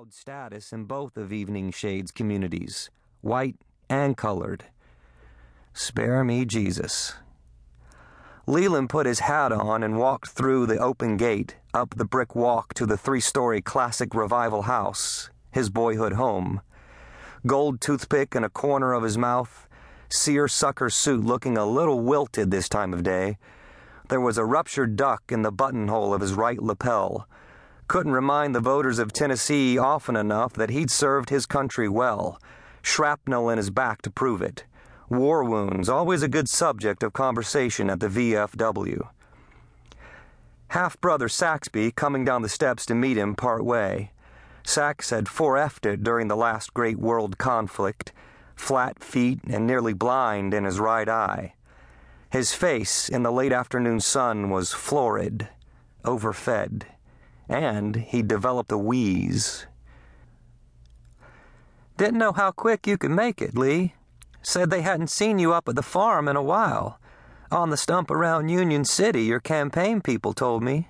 proud status in both of Evening Shade's communities, white and colored. Spare me, Jesus. Leland put his hat on and walked through the open gate, up the brick walk to the three story classic revival house, his boyhood home. Gold toothpick in a corner of his mouth, seersucker suit looking a little wilted this time of day. There was a ruptured duck in the buttonhole of his right lapel couldn't remind the voters of Tennessee often enough that he'd served his country well. Shrapnel in his back to prove it. War wounds, always a good subject of conversation at the VFW. Half brother Saxby coming down the steps to meet him part way. Sax had 4F'd it during the last great world conflict, flat feet and nearly blind in his right eye. His face in the late afternoon sun was florid, overfed and he developed a wheeze. Didn't know how quick you could make it, Lee. Said they hadn't seen you up at the farm in a while. On the stump around Union City, your campaign people told me.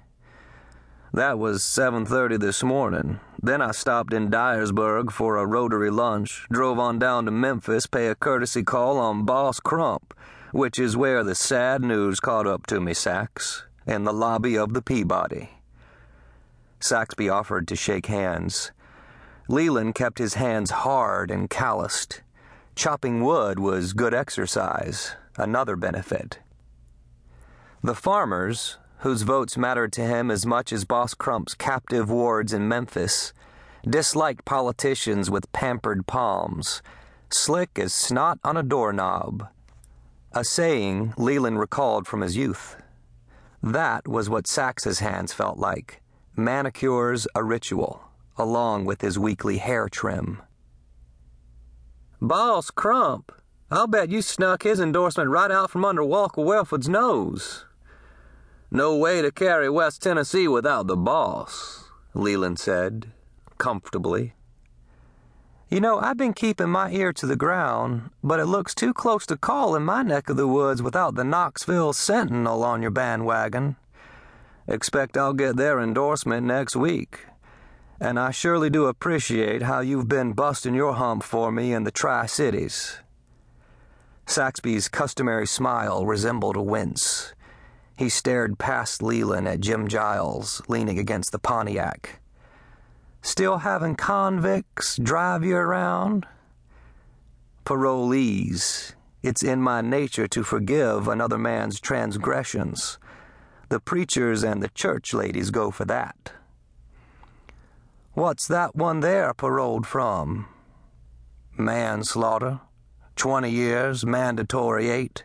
That was 7:30 this morning. Then I stopped in Dyersburg for a Rotary lunch, drove on down to Memphis, pay a courtesy call on Boss Crump, which is where the sad news caught up to me, Sax, in the lobby of the Peabody. Saxby offered to shake hands. Leland kept his hands hard and calloused. Chopping wood was good exercise, another benefit. The farmers, whose votes mattered to him as much as Boss Crump's captive wards in Memphis, disliked politicians with pampered palms, slick as snot on a doorknob. A saying Leland recalled from his youth. That was what Sax's hands felt like manicures a ritual, along with his weekly hair trim. Boss Crump, I'll bet you snuck his endorsement right out from under Walker Welford's nose. No way to carry West Tennessee without the boss, Leland said, comfortably. You know, I've been keeping my ear to the ground, but it looks too close to call in my neck of the woods without the Knoxville Sentinel on your bandwagon. Expect I'll get their endorsement next week. And I surely do appreciate how you've been busting your hump for me in the Tri Cities. Saxby's customary smile resembled a wince. He stared past Leland at Jim Giles, leaning against the Pontiac. Still having convicts drive you around? Parolees. It's in my nature to forgive another man's transgressions. The preachers and the church ladies go for that. What's that one there paroled from? Manslaughter. Twenty years, mandatory eight.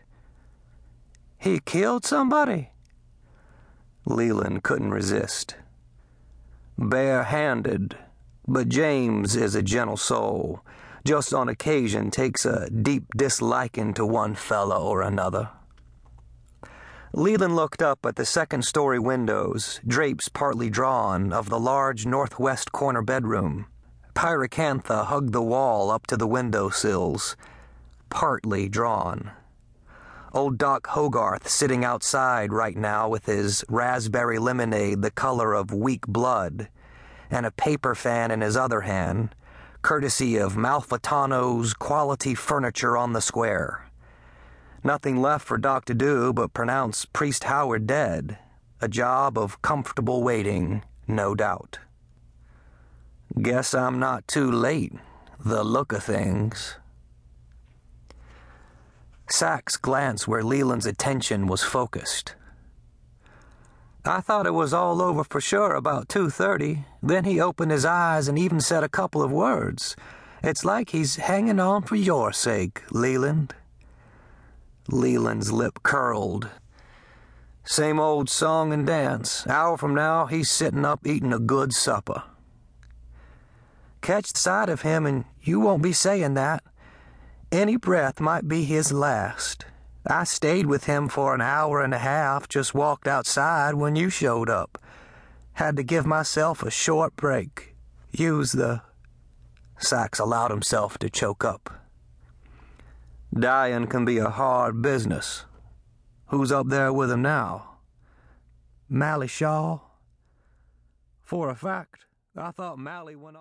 He killed somebody? Leland couldn't resist. Bare-handed, but James is a gentle soul. Just on occasion takes a deep disliking to one fellow or another. Leland looked up at the second story windows, drapes partly drawn, of the large northwest corner bedroom. Pyracantha hugged the wall up to the window sills, partly drawn. Old Doc Hogarth sitting outside right now with his raspberry lemonade the color of weak blood, and a paper fan in his other hand, courtesy of Malfitano's quality furniture on the square. Nothing left for Doc to do but pronounce Priest Howard dead. A job of comfortable waiting, no doubt. Guess I'm not too late, the look of things. Sax glanced where Leland's attention was focused. I thought it was all over for sure about 2:30. Then he opened his eyes and even said a couple of words. It's like he's hanging on for your sake, Leland. Leland's lip curled. Same old song and dance. Hour from now, he's sitting up eating a good supper. Catch sight of him, and you won't be saying that. Any breath might be his last. I stayed with him for an hour and a half, just walked outside when you showed up. Had to give myself a short break. Use the. Sax allowed himself to choke up. Dying can be a hard business. Who's up there with him now? Mally Shaw. For a fact, I thought Mally went